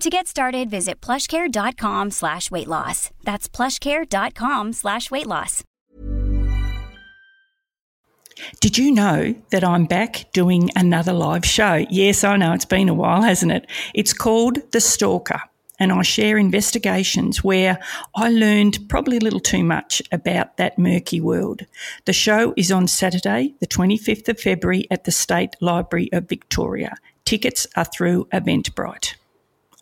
To get started, visit plushcare.com slash weight loss. That's plushcare.com slash weight loss. Did you know that I'm back doing another live show? Yes, I know it's been a while, hasn't it? It's called The Stalker and I share investigations where I learned probably a little too much about that murky world. The show is on Saturday, the 25th of February at the State Library of Victoria. Tickets are through Eventbrite.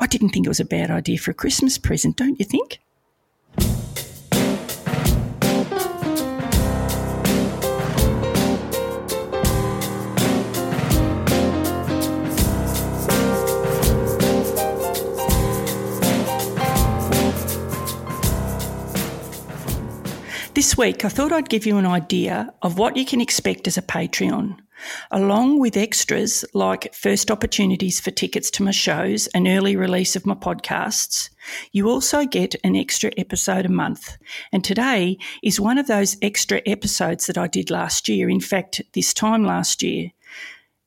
I didn't think it was a bad idea for a Christmas present, don't you think? This week, I thought I'd give you an idea of what you can expect as a Patreon. Along with extras like first opportunities for tickets to my shows and early release of my podcasts, you also get an extra episode a month. And today is one of those extra episodes that I did last year. In fact, this time last year.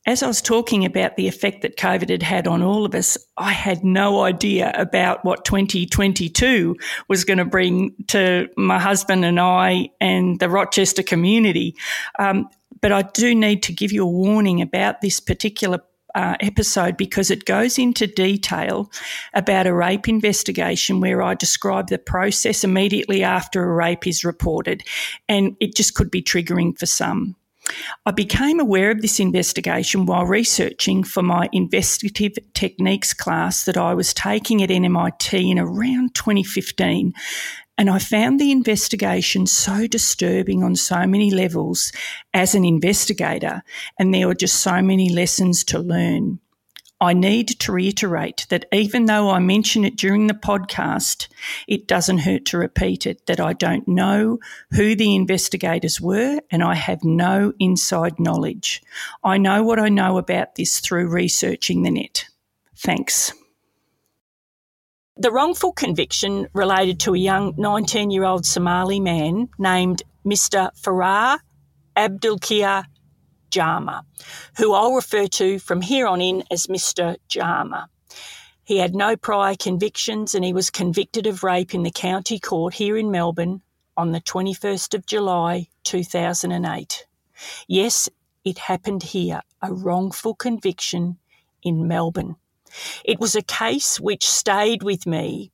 As I was talking about the effect that COVID had had on all of us, I had no idea about what 2022 was going to bring to my husband and I and the Rochester community. Um, but I do need to give you a warning about this particular uh, episode because it goes into detail about a rape investigation where I describe the process immediately after a rape is reported, and it just could be triggering for some. I became aware of this investigation while researching for my investigative techniques class that I was taking at NMIT in around 2015. And I found the investigation so disturbing on so many levels as an investigator, and there were just so many lessons to learn. I need to reiterate that even though I mention it during the podcast, it doesn't hurt to repeat it that I don't know who the investigators were and I have no inside knowledge. I know what I know about this through researching the net. Thanks. The wrongful conviction related to a young 19 year old Somali man named Mr. Farah Abdulkadir Jama, who I'll refer to from here on in as Mr. Jama. He had no prior convictions and he was convicted of rape in the county court here in Melbourne on the 21st of July 2008. Yes, it happened here, a wrongful conviction in Melbourne. It was a case which stayed with me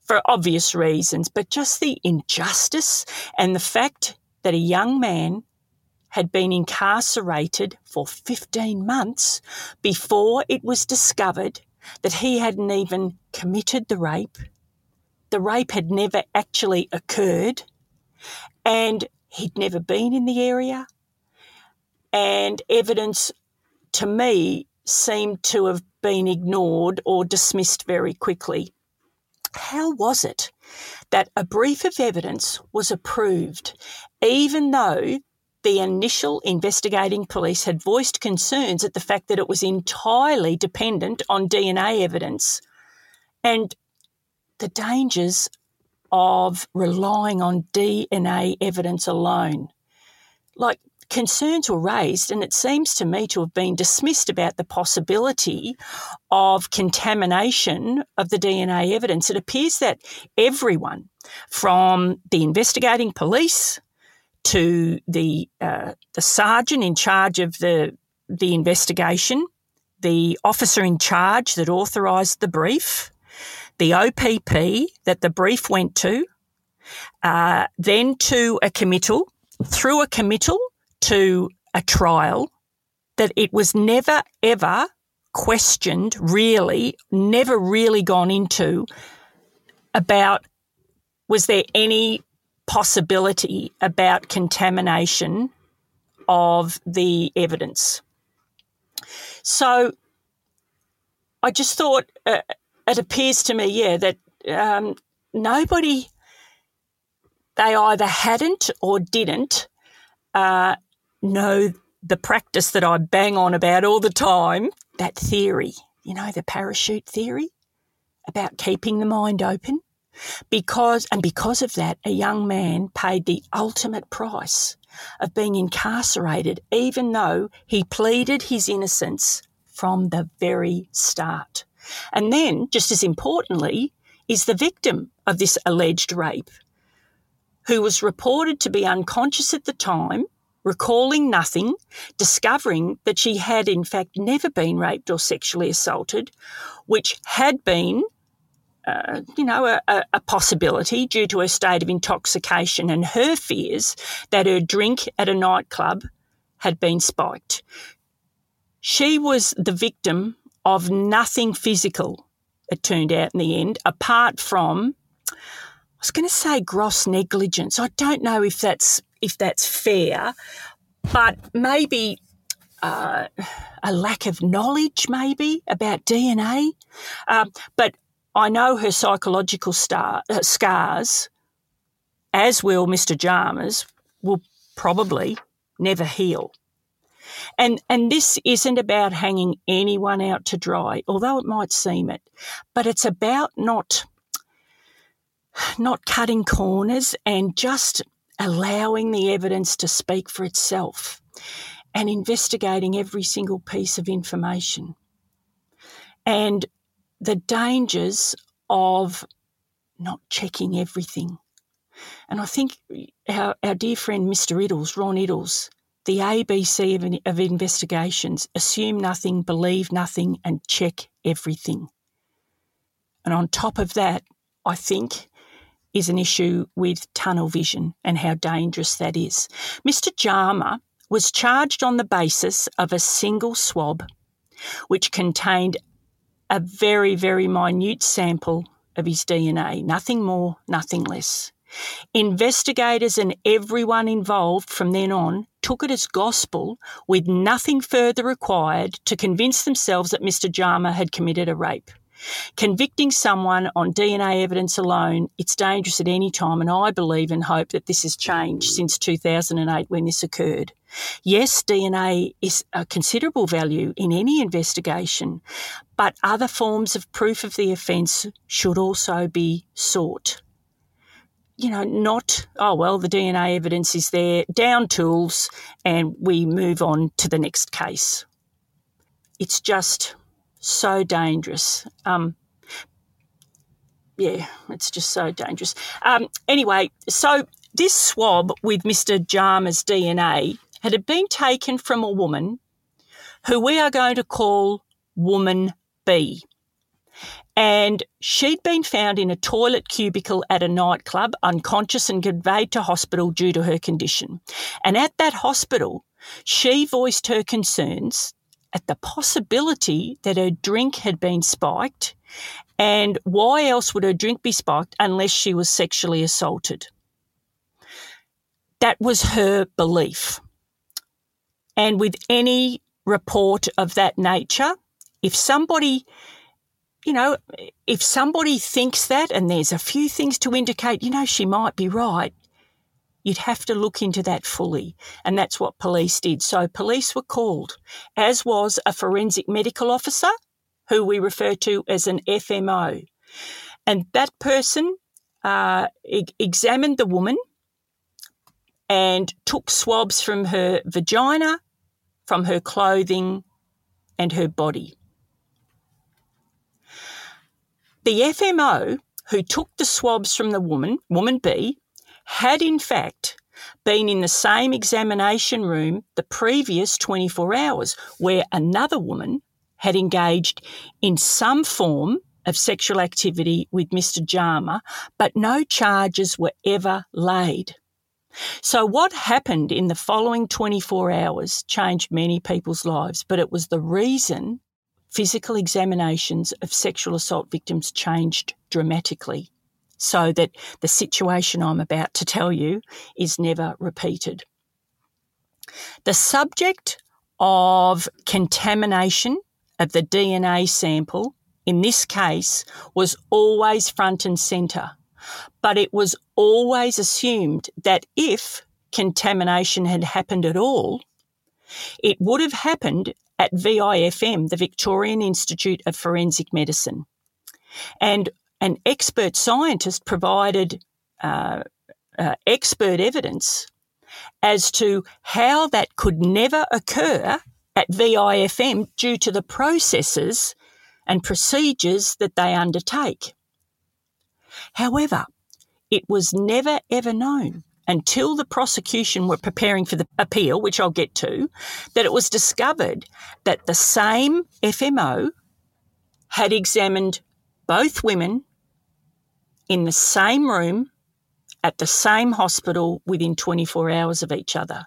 for obvious reasons, but just the injustice and the fact that a young man had been incarcerated for 15 months before it was discovered that he hadn't even committed the rape. The rape had never actually occurred, and he'd never been in the area. And evidence to me seemed to have been ignored or dismissed very quickly. How was it that a brief of evidence was approved, even though the initial investigating police had voiced concerns at the fact that it was entirely dependent on DNA evidence and the dangers of relying on DNA evidence alone. Like, concerns were raised, and it seems to me to have been dismissed about the possibility of contamination of the DNA evidence. It appears that everyone, from the investigating police to the uh, the sergeant in charge of the the investigation, the officer in charge that authorised the brief, the OPP that the brief went to, uh, then to a committal, through a committal to a trial, that it was never ever questioned, really, never really gone into about was there any possibility about contamination of the evidence. So I just thought uh, it appears to me, yeah, that um, nobody, they either hadn't or didn't uh, know the practice that I bang on about all the time, that theory, you know, the parachute theory about keeping the mind open. Because, and because of that, a young man paid the ultimate price of being incarcerated, even though he pleaded his innocence from the very start. And then, just as importantly, is the victim of this alleged rape, who was reported to be unconscious at the time, recalling nothing, discovering that she had in fact never been raped or sexually assaulted, which had been uh, you know, a, a, possibility due to her state of intoxication and her fears that her drink at a nightclub had been spiked. She was the victim of nothing physical, it turned out in the end, apart from I was going to say gross negligence. I don't know if that's if that's fair, but maybe uh, a lack of knowledge, maybe about DNA. Um, but I know her psychological star, uh, scars, as will Mr. Jama's, will probably never heal. And, and this isn't about hanging anyone out to dry, although it might seem it, but it's about not, not cutting corners and just allowing the evidence to speak for itself and investigating every single piece of information. And the dangers of not checking everything. And I think our, our dear friend Mr. Iddles, Ron Iddles, the ABC of, of investigations assume nothing, believe nothing, and check everything. And on top of that, I think is an issue with tunnel vision and how dangerous that is. Mr. Jama was charged on the basis of a single swab which contained a very, very minute sample of his DNA, nothing more, nothing less. Investigators and everyone involved from then on took it as gospel with nothing further required to convince themselves that Mr. Jama had committed a rape. Convicting someone on DNA evidence alone, it's dangerous at any time, and I believe and hope that this has changed since 2008 when this occurred. Yes, DNA is a considerable value in any investigation, but other forms of proof of the offence should also be sought. You know, not, oh, well, the DNA evidence is there, down tools, and we move on to the next case. It's just so dangerous. Um, yeah, it's just so dangerous. Um, anyway, so this swab with Mr. Jama's DNA had been taken from a woman who we are going to call Woman B. And she'd been found in a toilet cubicle at a nightclub, unconscious and conveyed to hospital due to her condition. And at that hospital, she voiced her concerns at the possibility that her drink had been spiked. And why else would her drink be spiked unless she was sexually assaulted? That was her belief. And with any report of that nature, if somebody, you know, if somebody thinks that and there's a few things to indicate, you know, she might be right, You'd have to look into that fully. And that's what police did. So police were called, as was a forensic medical officer, who we refer to as an FMO. And that person uh, e- examined the woman and took swabs from her vagina, from her clothing, and her body. The FMO who took the swabs from the woman, woman B, had in fact been in the same examination room the previous 24 hours, where another woman had engaged in some form of sexual activity with Mr. Jama, but no charges were ever laid. So, what happened in the following 24 hours changed many people's lives, but it was the reason physical examinations of sexual assault victims changed dramatically so that the situation I'm about to tell you is never repeated. The subject of contamination of the DNA sample in this case was always front and centre, but it was always assumed that if contamination had happened at all, it would have happened at VIFM, the Victorian Institute of Forensic Medicine. And an expert scientist provided uh, uh, expert evidence as to how that could never occur at VIFM due to the processes and procedures that they undertake. However, it was never ever known until the prosecution were preparing for the appeal, which I'll get to, that it was discovered that the same FMO had examined both women in the same room at the same hospital within 24 hours of each other.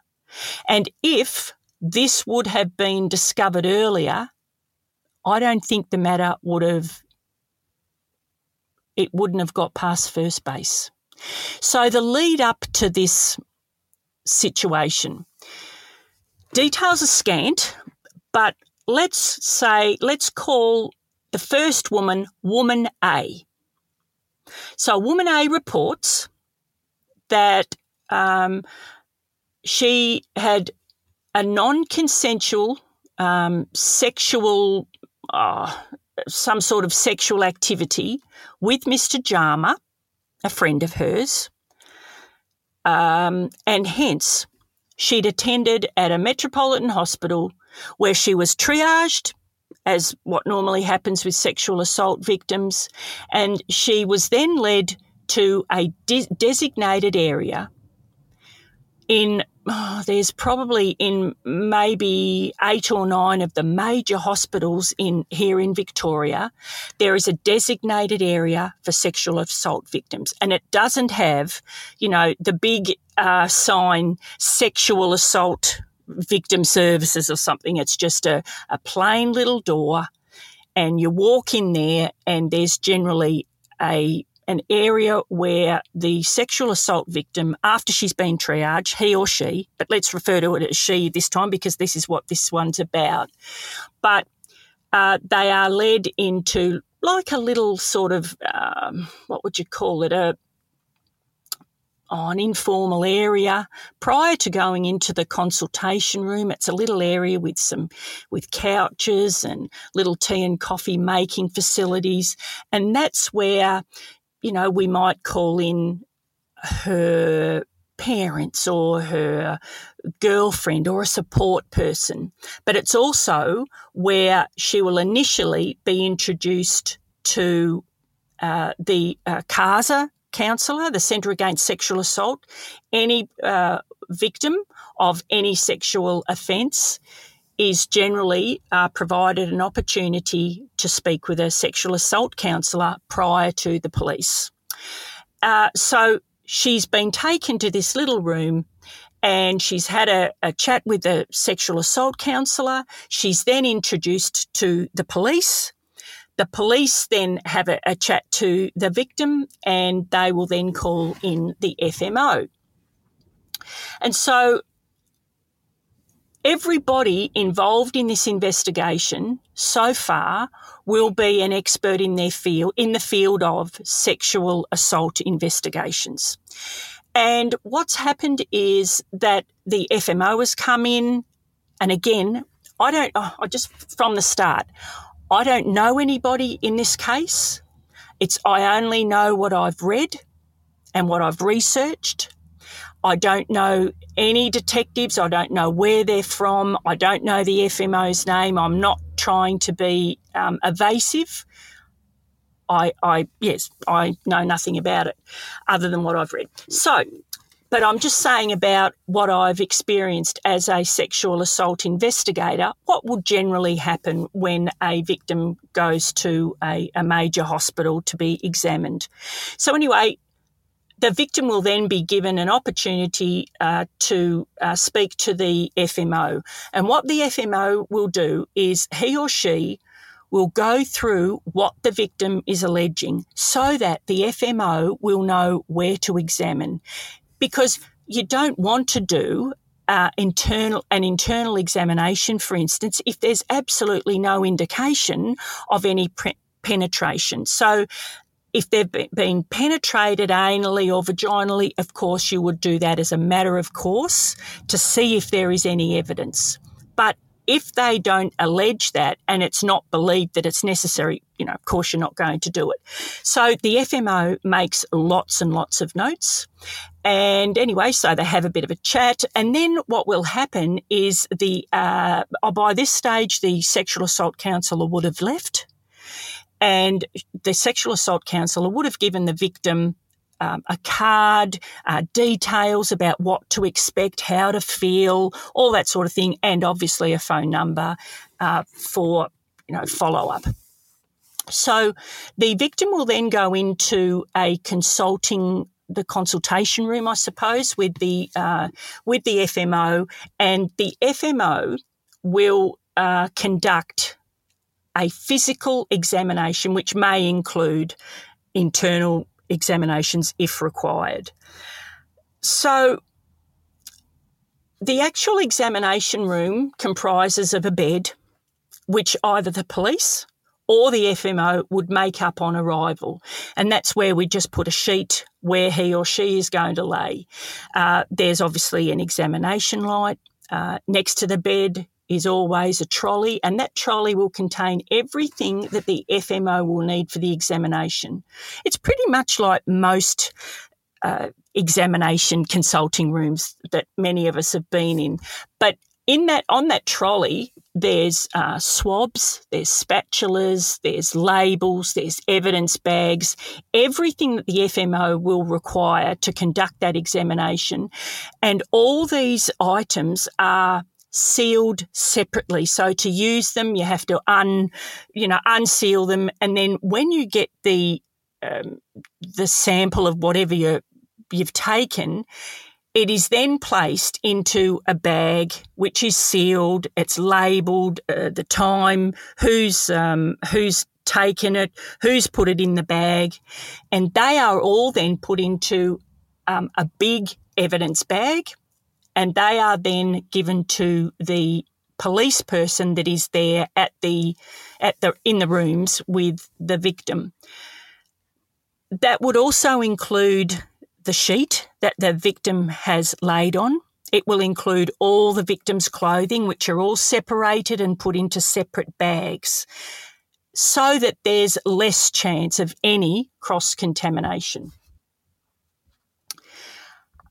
And if this would have been discovered earlier, I don't think the matter would have, it wouldn't have got past first base. So the lead up to this situation, details are scant, but let's say, let's call the first woman Woman A. So Woman A reports that um, she had a non consensual um, sexual, uh, some sort of sexual activity with Mr. Jama, a friend of hers. Um, and hence, she'd attended at a metropolitan hospital where she was triaged, as what normally happens with sexual assault victims, and she was then led to a de- designated area in oh, there's probably in maybe eight or nine of the major hospitals in here in Victoria, there is a designated area for sexual assault victims, and it doesn't have, you know, the big uh, sign sexual assault victim services or something. It's just a, a plain little door, and you walk in there, and there's generally a an area where the sexual assault victim, after she's been triaged, he or she, but let's refer to it as she this time because this is what this one's about, but uh, they are led into like a little sort of, um, what would you call it, a an informal area prior to going into the consultation room. It's a little area with some with couches and little tea and coffee making facilities, and that's where you know, we might call in her parents or her girlfriend or a support person. But it's also where she will initially be introduced to uh, the uh, CASA counsellor, the Centre Against Sexual Assault. Any uh, victim of any sexual offence is generally uh, provided an opportunity to speak with a sexual assault counsellor prior to the police. Uh, so she's been taken to this little room and she's had a, a chat with a sexual assault counsellor. She's then introduced to the police. The police then have a, a chat to the victim and they will then call in the FMO. And so everybody involved in this investigation so far will be an expert in their field, in the field of sexual assault investigations. And what's happened is that the FMO has come in, and again, I don't, oh, I just from the start, I don't know anybody in this case. It's, I only know what I've read and what I've researched. I don't know any detectives. I don't know where they're from. I don't know the FMO's name. I'm not trying to be um, evasive. I, I, yes, I know nothing about it other than what I've read. So, but I'm just saying about what I've experienced as a sexual assault investigator, what would generally happen when a victim goes to a, a major hospital to be examined. So, anyway, the victim will then be given an opportunity uh, to uh, speak to the FMO. And what the FMO will do is he or she will go through what the victim is alleging so that the FMO will know where to examine. Because you don't want to do uh, internal an internal examination, for instance, if there's absolutely no indication of any pre- penetration. So if they've been penetrated anally or vaginally, of course, you would do that as a matter of course to see if there is any evidence. But if they don't allege that and it's not believed that it's necessary, you know, of course, you're not going to do it. So the FMO makes lots and lots of notes. And anyway, so they have a bit of a chat. And then what will happen is the, uh, oh, by this stage, the sexual assault counsellor would have left and the sexual assault counsellor would have given the victim um, a card, uh, details about what to expect, how to feel, all that sort of thing, and obviously a phone number uh, for you know follow up. So the victim will then go into a consulting the consultation room, I suppose, with the uh, with the FMO, and the FMO will uh, conduct a physical examination, which may include internal examinations if required. So, the actual examination room comprises of a bed, which either the police or the FMO would make up on arrival. And that's where we just put a sheet where he or she is going to lay. Uh, there's obviously an examination light. Uh, next to the bed is always a trolley, and that trolley will contain everything that the FMO will need for the examination. It's pretty much like most uh, examination consulting rooms that many of us have been in. But in that, on that trolley, there's uh, swabs, there's spatulas, there's labels, there's evidence bags, everything that the FMO will require to conduct that examination. And all these items are sealed separately. So to use them, you have to un, you know, unseal them, and then when you get the um, the sample of whatever you you've taken, it is then placed into a bag which is sealed. It's labelled uh, the time, who's um, who's taken it, who's put it in the bag, and they are all then put into um, a big evidence bag and they are then given to the police person that is there at the at the in the rooms with the victim. That would also include the sheet that the victim has laid on. It will include all the victim's clothing, which are all separated and put into separate bags, so that there's less chance of any cross contamination.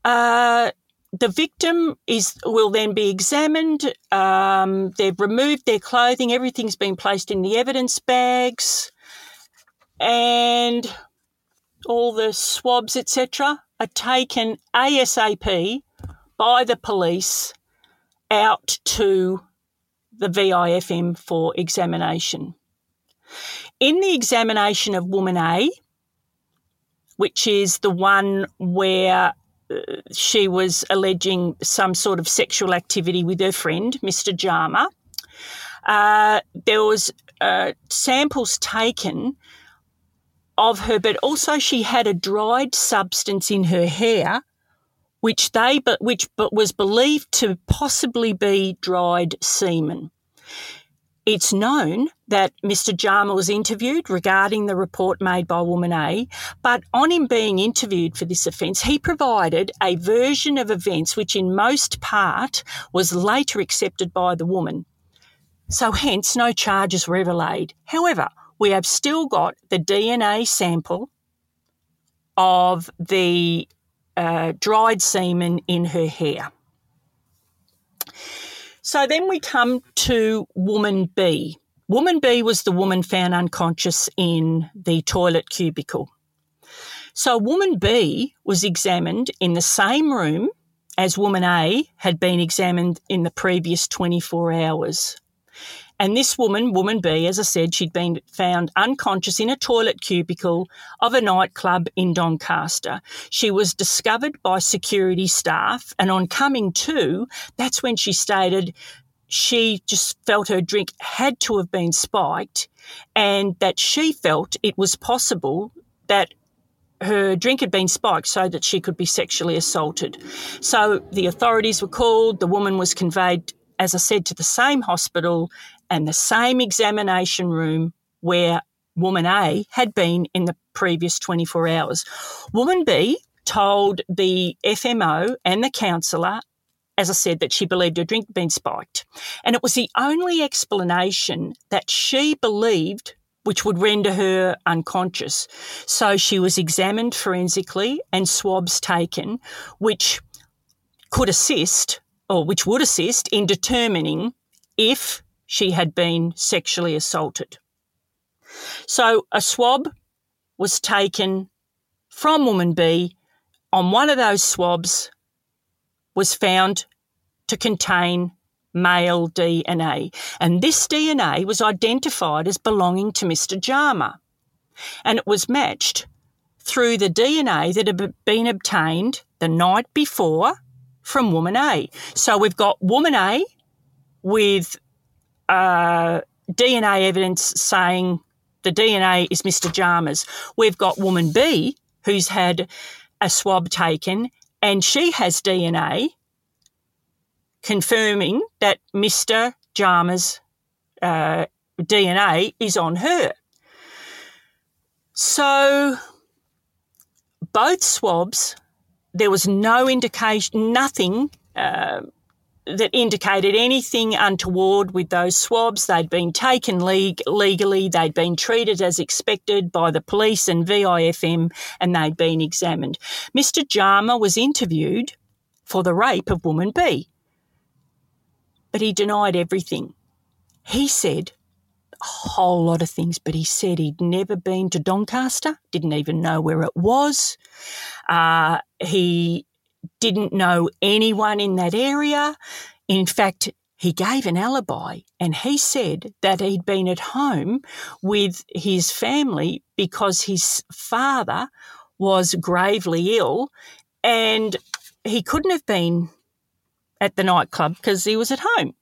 Uh, the victim is will then be examined. Um, they've removed their clothing. Everything's been placed in the evidence bags, and all the swabs, etc., are taken ASAP by the police out to the VIFM for examination. In the examination of woman A, which is the one where she was alleging some sort of sexual activity with her friend, Mr. Jama. Uh, there was uh, samples taken of her, but also she had a dried substance in her hair, which they but which but was believed to possibly be dried semen. It's known that Mr. Jama was interviewed regarding the report made by Woman A, but on him being interviewed for this offence, he provided a version of events which, in most part, was later accepted by the woman. So, hence, no charges were ever laid. However, we have still got the DNA sample of the uh, dried semen in her hair. So then we come to woman B. Woman B was the woman found unconscious in the toilet cubicle. So woman B was examined in the same room as woman A had been examined in the previous 24 hours. And this woman, woman B, as I said, she'd been found unconscious in a toilet cubicle of a nightclub in Doncaster. She was discovered by security staff, and on coming to, that's when she stated she just felt her drink had to have been spiked and that she felt it was possible that her drink had been spiked so that she could be sexually assaulted. So the authorities were called, the woman was conveyed, as I said, to the same hospital and the same examination room where woman A had been in the previous 24 hours. Woman B told the FMO and the counsellor, as I said, that she believed her drink had been spiked. And it was the only explanation that she believed which would render her unconscious. So she was examined forensically and swabs taken, which could assist or which would assist in determining if she had been sexually assaulted. So a swab was taken from woman B. On one of those swabs was found to contain male DNA. And this DNA was identified as belonging to Mr. Jama. And it was matched through the DNA that had been obtained the night before from woman A. So we've got woman A with uh, DNA evidence saying the DNA is Mr. Jama's. We've got woman B who's had a swab taken and she has DNA confirming that Mr. Jama's uh, DNA is on her. So both swabs, there was no indication, nothing uh, that indicated anything untoward with those swabs. They'd been taken legally, they'd been treated as expected by the police and VIFM, and they'd been examined. Mr. Jama was interviewed for the rape of woman B, but he denied everything. He said a whole lot of things, but he said he'd never been to Doncaster, didn't even know where it was. Uh, he didn't know anyone in that area. In fact, he gave an alibi and he said that he'd been at home with his family because his father was gravely ill and he couldn't have been at the nightclub because he was at home.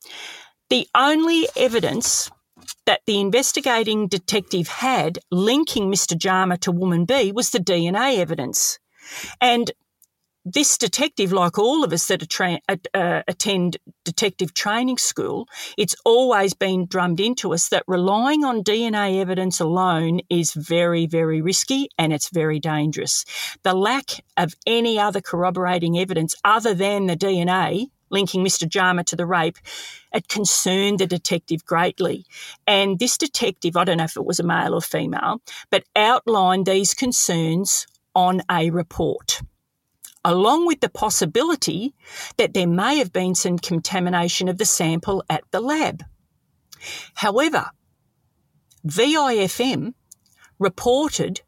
The only evidence that the investigating detective had linking Mr. Jama to woman B was the DNA evidence. And this detective, like all of us that tra- uh, attend detective training school, it's always been drummed into us that relying on DNA evidence alone is very, very risky and it's very dangerous. The lack of any other corroborating evidence other than the DNA linking Mr. Jama to the rape, it concerned the detective greatly. And this detective, I don't know if it was a male or female, but outlined these concerns on a report along with the possibility that there may have been some contamination of the sample at the lab. However, VIFM reported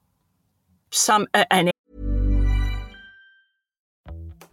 some uh, an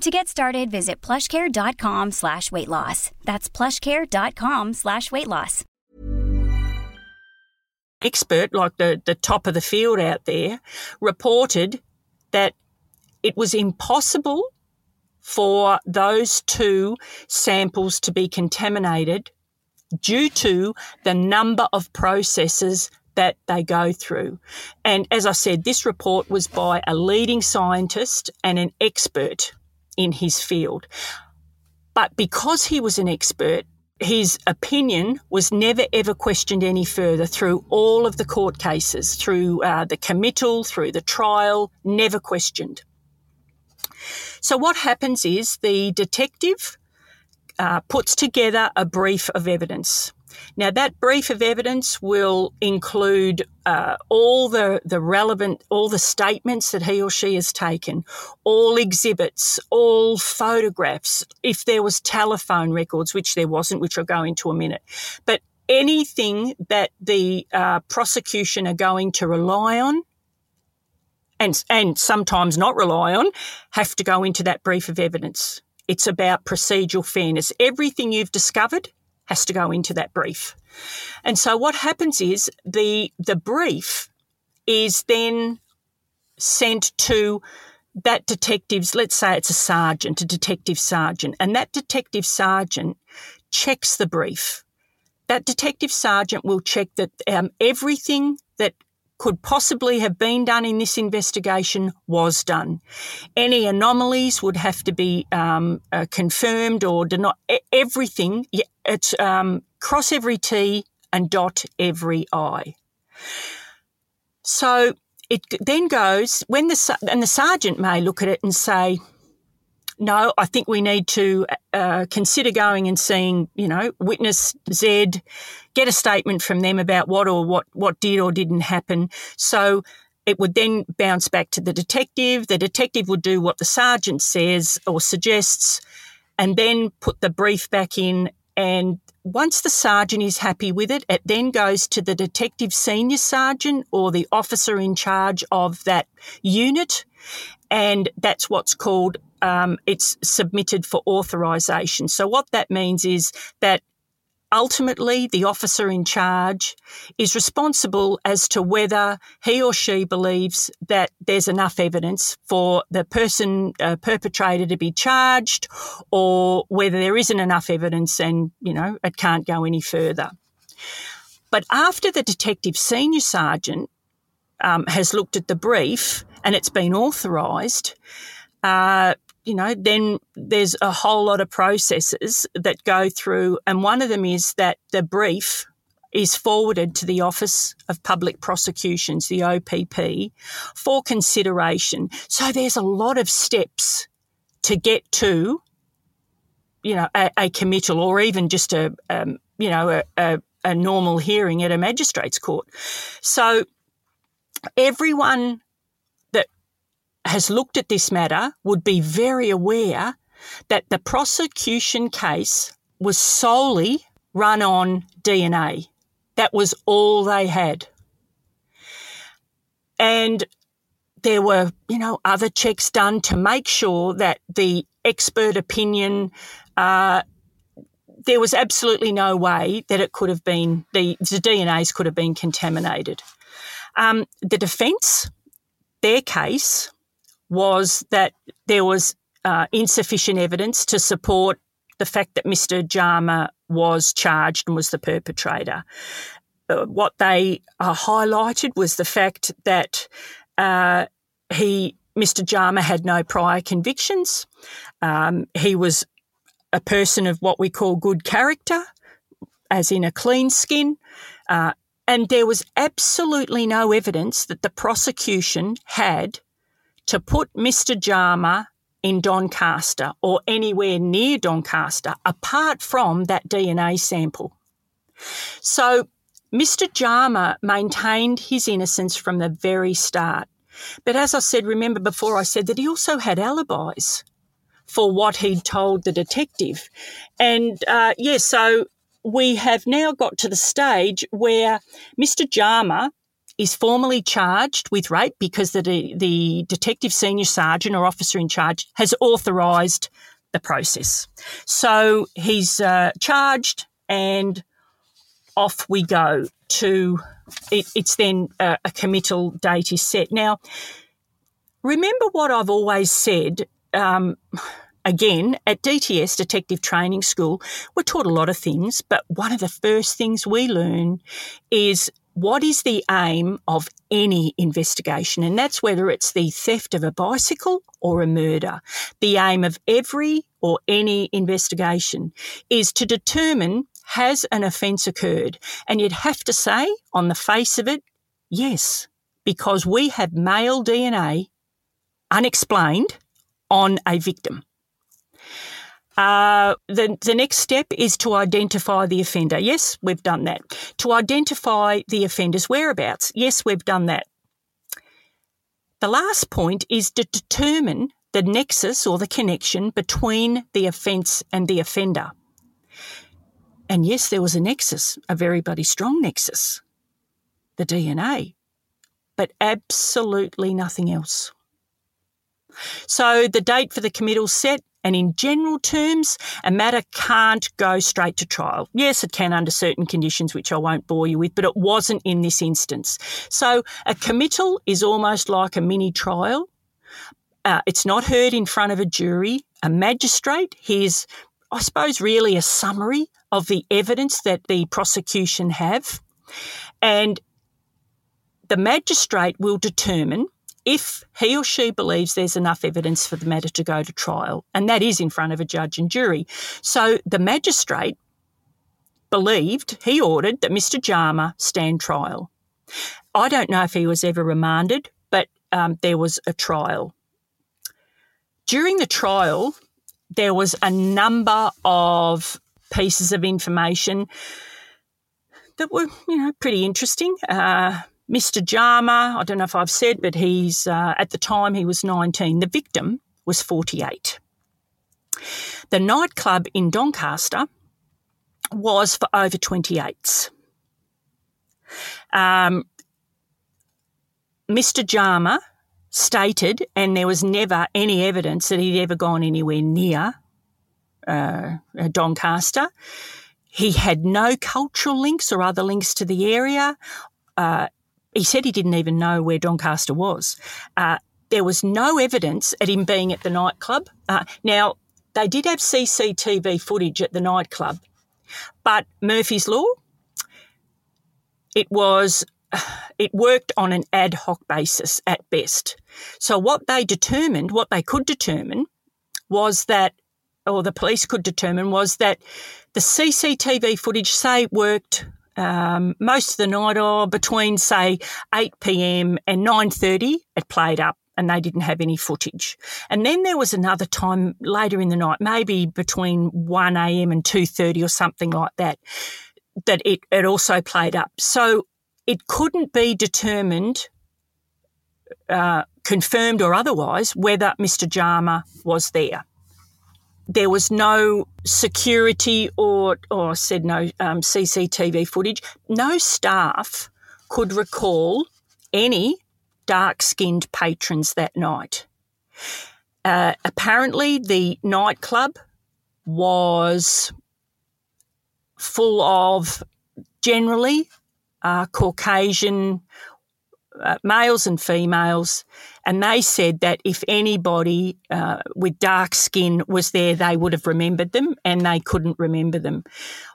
To get started, visit plushcare.com slash weight loss. That's plushcare.com slash weight loss. Expert, like the, the top of the field out there, reported that it was impossible for those two samples to be contaminated due to the number of processes that they go through. And as I said, this report was by a leading scientist and an expert in his field. But because he was an expert, his opinion was never ever questioned any further through all of the court cases, through uh, the committal, through the trial, never questioned. So, what happens is the detective uh, puts together a brief of evidence. Now, that brief of evidence will include uh, all the, the relevant, all the statements that he or she has taken, all exhibits, all photographs, if there was telephone records, which there wasn't, which I'll go into a minute. But anything that the uh, prosecution are going to rely on and, and sometimes not rely on have to go into that brief of evidence. It's about procedural fairness. Everything you've discovered has to go into that brief. And so what happens is the the brief is then sent to that detective's let's say it's a sergeant, a detective sergeant, and that detective sergeant checks the brief. That detective sergeant will check that um, everything that could possibly have been done in this investigation was done. Any anomalies would have to be um, uh, confirmed or denied. Everything, it's um, cross every T and dot every I. So it then goes when the and the sergeant may look at it and say, no, I think we need to uh, consider going and seeing, you know, witness Z, get a statement from them about what or what, what did or didn't happen. So it would then bounce back to the detective. The detective would do what the sergeant says or suggests and then put the brief back in. And once the sergeant is happy with it, it then goes to the detective senior sergeant or the officer in charge of that unit. And that's what's called um, it's submitted for authorisation. So, what that means is that ultimately the officer in charge is responsible as to whether he or she believes that there's enough evidence for the person uh, perpetrator to be charged or whether there isn't enough evidence and you know it can't go any further. But after the detective senior sergeant um, has looked at the brief and it's been authorised uh, you know, then there's a whole lot of processes that go through, and one of them is that the brief is forwarded to the Office of Public Prosecutions, the OPP, for consideration. So there's a lot of steps to get to, you know, a, a committal or even just a, um, you know, a, a, a normal hearing at a magistrate's court. So everyone has looked at this matter would be very aware that the prosecution case was solely run on DNA. That was all they had. And there were, you know, other checks done to make sure that the expert opinion, uh, there was absolutely no way that it could have been, the, the DNAs could have been contaminated. Um, the defence, their case was that there was uh, insufficient evidence to support the fact that Mr. Jama was charged and was the perpetrator. Uh, what they uh, highlighted was the fact that uh, he, Mr. Jama, had no prior convictions. Um, he was a person of what we call good character, as in a clean skin. Uh, and there was absolutely no evidence that the prosecution had to put Mr. Jama in Doncaster or anywhere near Doncaster apart from that DNA sample. So Mr. Jama maintained his innocence from the very start. But as I said, remember before I said that he also had alibis for what he'd told the detective. And uh, yeah, so we have now got to the stage where Mr. Jama is formally charged with rape because the, the detective senior sergeant or officer in charge has authorised the process. So he's uh, charged and off we go to it, it's then a, a committal date is set. Now, remember what I've always said. Um, again, at DTS, Detective Training School, we're taught a lot of things, but one of the first things we learn is what is the aim of any investigation? And that's whether it's the theft of a bicycle or a murder. The aim of every or any investigation is to determine has an offence occurred? And you'd have to say, on the face of it, yes, because we have male DNA unexplained on a victim. Uh, the, the next step is to identify the offender. Yes, we've done that. To identify the offender's whereabouts. Yes, we've done that. The last point is to determine the nexus or the connection between the offence and the offender. And yes, there was a nexus, a very bloody strong nexus, the DNA, but absolutely nothing else. So the date for the committal set, and in general terms, a matter can't go straight to trial. Yes, it can under certain conditions, which I won't bore you with, but it wasn't in this instance. So a committal is almost like a mini trial. Uh, it's not heard in front of a jury. A magistrate hears, I suppose, really a summary of the evidence that the prosecution have. And the magistrate will determine if he or she believes there's enough evidence for the matter to go to trial, and that is in front of a judge and jury. So the magistrate believed, he ordered that Mr. Jama stand trial. I don't know if he was ever remanded, but um, there was a trial. During the trial, there was a number of pieces of information that were, you know, pretty interesting. Uh, Mr. Jama, I don't know if I've said, but he's uh, at the time he was 19. The victim was 48. The nightclub in Doncaster was for over 28s. Um, Mr. Jama stated, and there was never any evidence that he'd ever gone anywhere near uh, Doncaster. He had no cultural links or other links to the area. Uh, he said he didn't even know where Doncaster was. Uh, there was no evidence at him being at the nightclub. Uh, now, they did have CCTV footage at the nightclub, but Murphy's Law, it was it worked on an ad hoc basis at best. So what they determined, what they could determine, was that, or the police could determine, was that the CCTV footage, say, worked um, most of the night or between say 8 p.m. and 9:30 it played up and they didn't have any footage. And then there was another time later in the night, maybe between 1 a.m. and 2:30 or something like that, that it, it also played up. So it couldn't be determined, uh, confirmed or otherwise, whether Mr. Jama was there. There was no security or, or said no um, CCTV footage. No staff could recall any dark skinned patrons that night. Uh, apparently, the nightclub was full of generally uh, Caucasian uh, males and females, and they said that if anybody uh, with dark skin was there, they would have remembered them, and they couldn't remember them.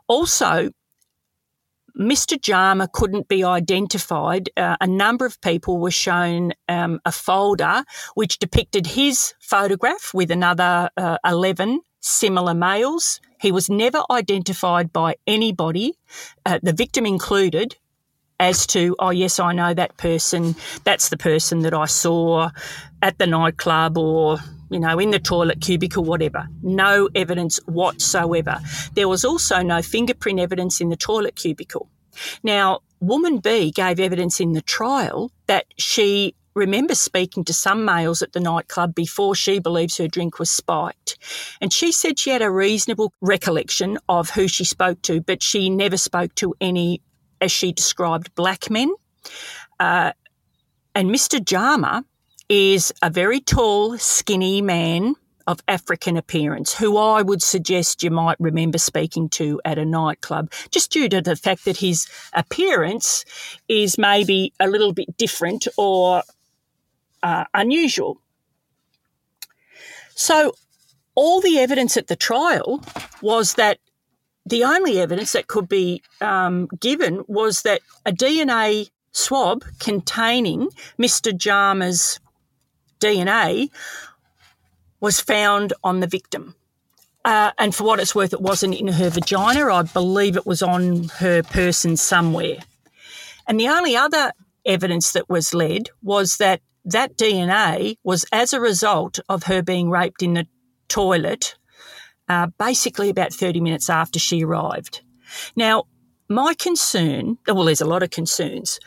Also, Mr. Jama couldn't be identified. Uh, a number of people were shown um, a folder which depicted his photograph with another uh, 11 similar males. He was never identified by anybody, uh, the victim included, as to, oh, yes, I know that person. That's the person that I saw at the nightclub or, you know, in the toilet cubicle, whatever. No evidence whatsoever. There was also no fingerprint evidence in the toilet cubicle. Now, woman B gave evidence in the trial that she remembers speaking to some males at the nightclub before she believes her drink was spiked. And she said she had a reasonable recollection of who she spoke to, but she never spoke to any as she described, black men. Uh, and Mr. Jama is a very tall, skinny man of African appearance, who I would suggest you might remember speaking to at a nightclub, just due to the fact that his appearance is maybe a little bit different or uh, unusual. So, all the evidence at the trial was that the only evidence that could be um, given was that a DNA swab containing Mr. Jama's DNA was found on the victim. Uh, and for what it's worth, it wasn't in her vagina. I believe it was on her person somewhere. And the only other evidence that was led was that that DNA was as a result of her being raped in the toilet uh, basically about 30 minutes after she arrived. Now, my concern, well, there's a lot of concerns,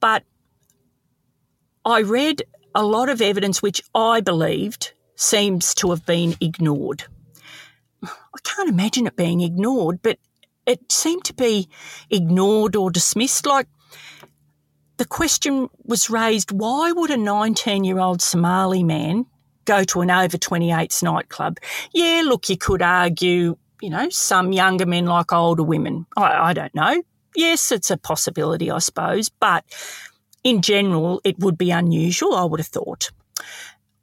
but I read a lot of evidence which I believed seems to have been ignored. I can't imagine it being ignored, but it seemed to be ignored or dismissed. Like the question was raised why would a 19 year old Somali man go to an over 28s nightclub. Yeah, look, you could argue, you know, some younger men like older women. I, I don't know. Yes, it's a possibility, I suppose, but in general, it would be unusual, I would have thought.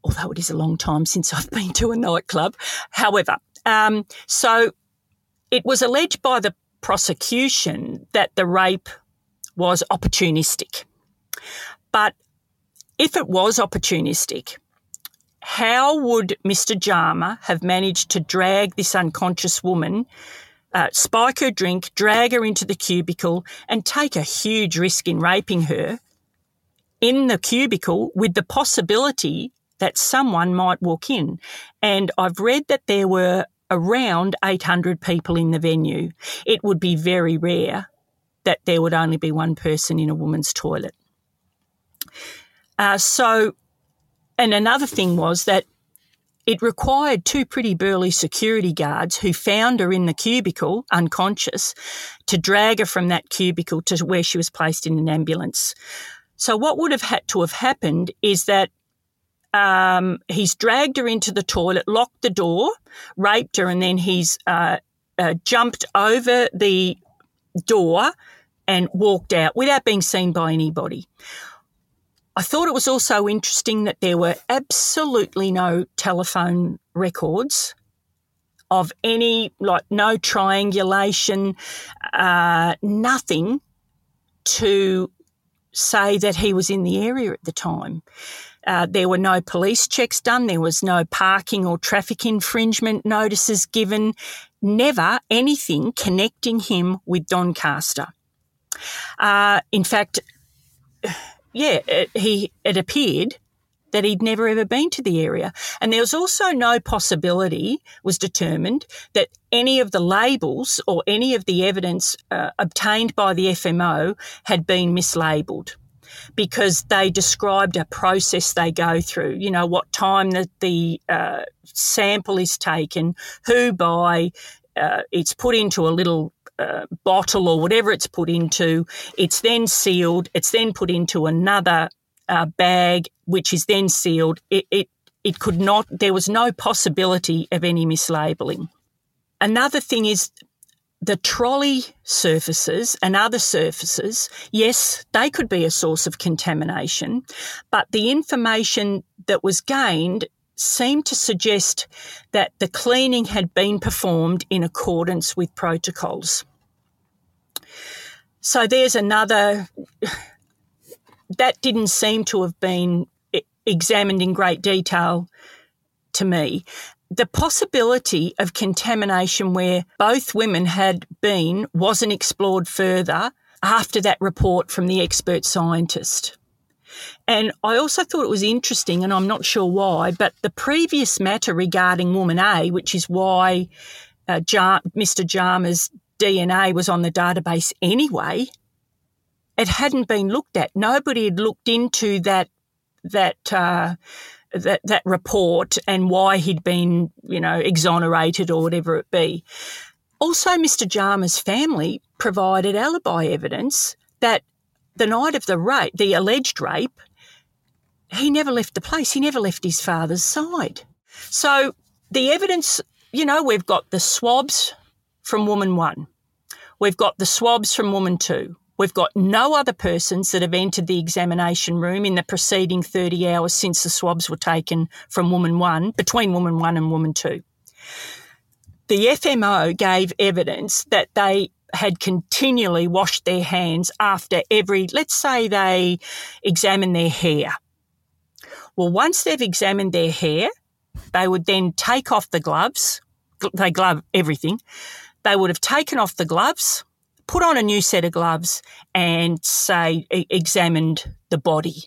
Although it is a long time since I've been to a nightclub. However, um, so it was alleged by the prosecution that the rape was opportunistic. But if it was opportunistic, how would Mr. Jama have managed to drag this unconscious woman, uh, spike her drink, drag her into the cubicle, and take a huge risk in raping her in the cubicle with the possibility that someone might walk in? And I've read that there were around 800 people in the venue. It would be very rare that there would only be one person in a woman's toilet. Uh, so and another thing was that it required two pretty burly security guards who found her in the cubicle, unconscious, to drag her from that cubicle to where she was placed in an ambulance. So, what would have had to have happened is that um, he's dragged her into the toilet, locked the door, raped her, and then he's uh, uh, jumped over the door and walked out without being seen by anybody. I thought it was also interesting that there were absolutely no telephone records of any, like, no triangulation, uh, nothing to say that he was in the area at the time. Uh, there were no police checks done. There was no parking or traffic infringement notices given. Never anything connecting him with Doncaster. Uh, in fact, yeah, it, he it appeared that he'd never ever been to the area. And there was also no possibility, was determined, that any of the labels or any of the evidence uh, obtained by the FMO had been mislabeled. because they described a process they go through. You know, what time that the uh, sample is taken, who by, uh, it's put into a little bottle or whatever it's put into. It's then sealed. It's then put into another uh, bag, which is then sealed. It, it it could not. There was no possibility of any mislabeling. Another thing is the trolley surfaces and other surfaces, yes, they could be a source of contamination, but the information that was gained seemed to suggest that the cleaning had been performed in accordance with protocols. So there's another, that didn't seem to have been examined in great detail to me the possibility of contamination where both women had been wasn't explored further after that report from the expert scientist. And I also thought it was interesting, and I'm not sure why, but the previous matter regarding woman A, which is why uh, Jar- Mr. Jama's DNA was on the database anyway, it hadn't been looked at. Nobody had looked into that that uh, that, that report and why he'd been, you know, exonerated or whatever it be. Also, Mr. Jama's family provided alibi evidence that the night of the rape, the alleged rape, he never left the place. He never left his father's side. So the evidence, you know, we've got the swabs from woman one. We've got the swabs from woman two. We've got no other persons that have entered the examination room in the preceding 30 hours since the swabs were taken from woman one, between woman one and woman two. The FMO gave evidence that they had continually washed their hands after every, let's say they examined their hair. Well, once they've examined their hair, they would then take off the gloves. They glove everything. They would have taken off the gloves put on a new set of gloves and say examined the body.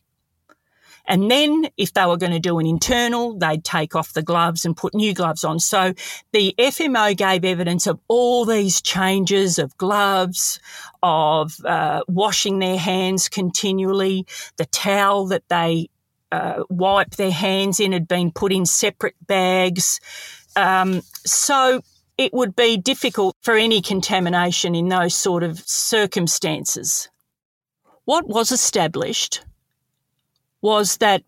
And then if they were going to do an internal, they'd take off the gloves and put new gloves on. So the FMO gave evidence of all these changes of gloves, of uh, washing their hands continually, the towel that they uh, wiped their hands in had been put in separate bags. Um, so it would be difficult for any contamination in those sort of circumstances. What was established was that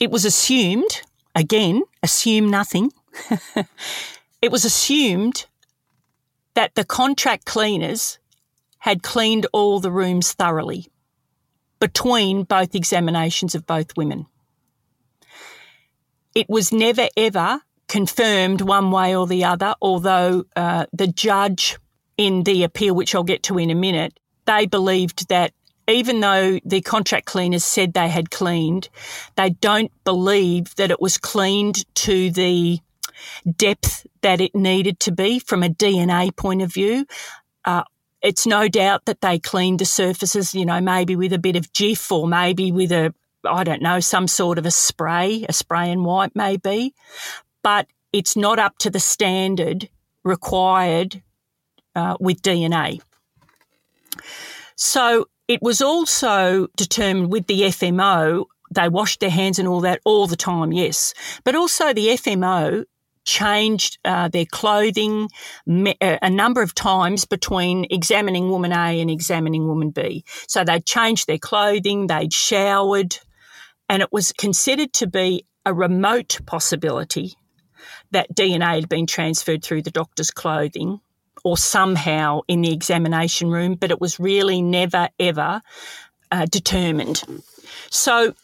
it was assumed, again, assume nothing, it was assumed that the contract cleaners had cleaned all the rooms thoroughly between both examinations of both women. It was never ever confirmed one way or the other, although uh, the judge in the appeal, which I'll get to in a minute, they believed that even though the contract cleaners said they had cleaned, they don't believe that it was cleaned to the depth that it needed to be from a DNA point of view. Uh, it's no doubt that they cleaned the surfaces, you know, maybe with a bit of Jif or maybe with a, I don't know, some sort of a spray, a spray and wipe maybe but it's not up to the standard required uh, with DNA. So it was also determined with the FMO, they washed their hands and all that all the time, yes. But also the FMO changed uh, their clothing uh, a number of times between examining woman A and examining woman B. So they'd changed their clothing, they'd showered, and it was considered to be a remote possibility that DNA had been transferred through the doctor's clothing or somehow in the examination room, but it was really never ever uh, determined. So,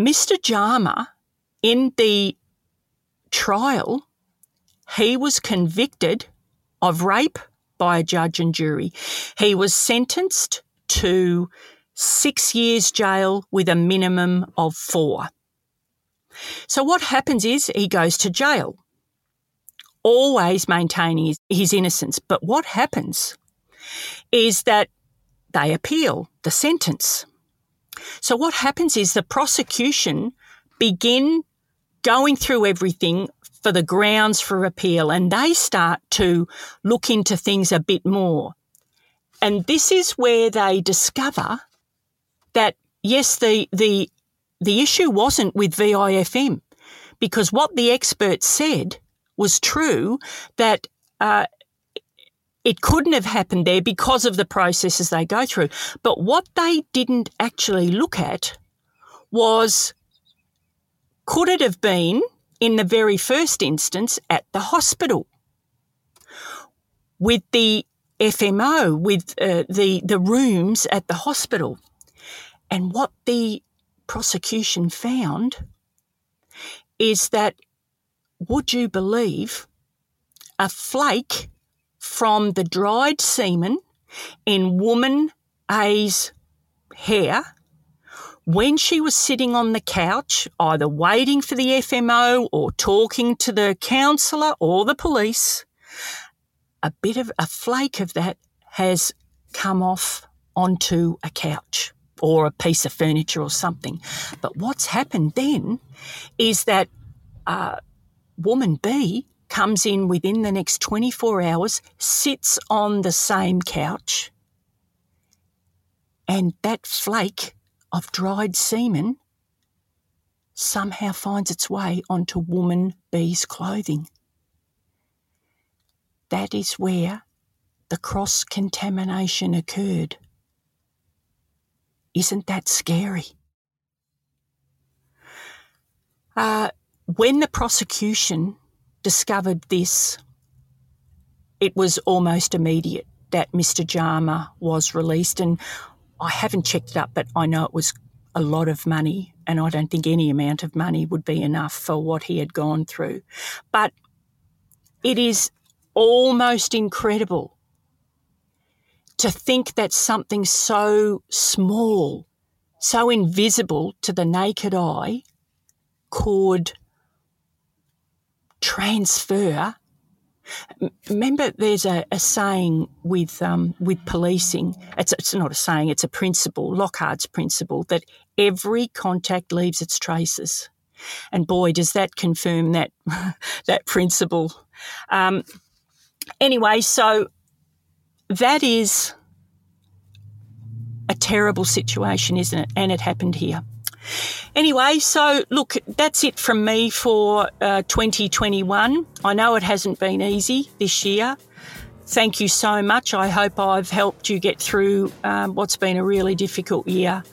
Mr. Jama, in the trial, he was convicted of rape by a judge and jury. He was sentenced to six years jail with a minimum of four. So what happens is he goes to jail, always maintaining his, his innocence. But what happens is that they appeal the sentence. So what happens is the prosecution begin going through everything for the grounds for appeal and they start to look into things a bit more. And this is where they discover that yes, the the the issue wasn't with VIFM because what the experts said was true that uh, it couldn't have happened there because of the processes they go through. But what they didn't actually look at was could it have been in the very first instance at the hospital with the FMO, with uh, the, the rooms at the hospital? And what the prosecution found is that, would you believe, a flake from the dried semen in woman A's hair when she was sitting on the couch, either waiting for the FMO or talking to the counsellor or the police, a bit of a flake of that has come off onto a couch or a piece of furniture or something. But what's happened then is that uh, woman B comes in within the next 24 hours, sits on the same couch, and that flake of dried semen somehow finds its way onto woman B's clothing. That is where the cross contamination occurred. Isn't that scary? Uh, when the prosecution discovered this, it was almost immediate that Mr. Jama was released. And I haven't checked it up, but I know it was a lot of money, and I don't think any amount of money would be enough for what he had gone through. But it is almost incredible to think that something so small, so invisible to the naked eye, could transfer. Remember, there's a, a saying with um, with policing. It's, it's not a saying; it's a principle, Locard's principle, that every contact leaves its traces. And boy, does that confirm that that principle. Um, anyway, so that is a terrible situation, isn't it? And it happened here. Anyway, so look, that's it from me for uh, 2021. I know it hasn't been easy this year. Thank you so much. I hope I've helped you get through um, what's been a really difficult year.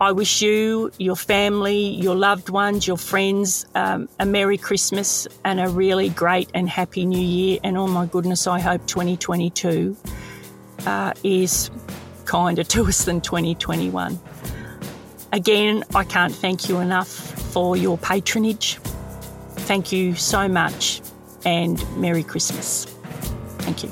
I wish you, your family, your loved ones, your friends um, a Merry Christmas and a really great and happy New Year. And oh my goodness, I hope 2022 uh, is kinder to us than 2021. Again, I can't thank you enough for your patronage. Thank you so much and Merry Christmas. Thank you.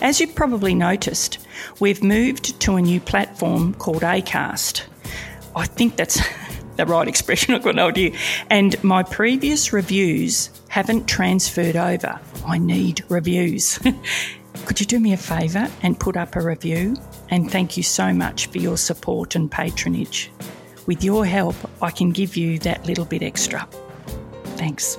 As you've probably noticed, we've moved to a new platform called ACAST. I think that's the right expression, I've got no idea. And my previous reviews haven't transferred over. I need reviews. Could you do me a favour and put up a review? And thank you so much for your support and patronage. With your help, I can give you that little bit extra. Thanks.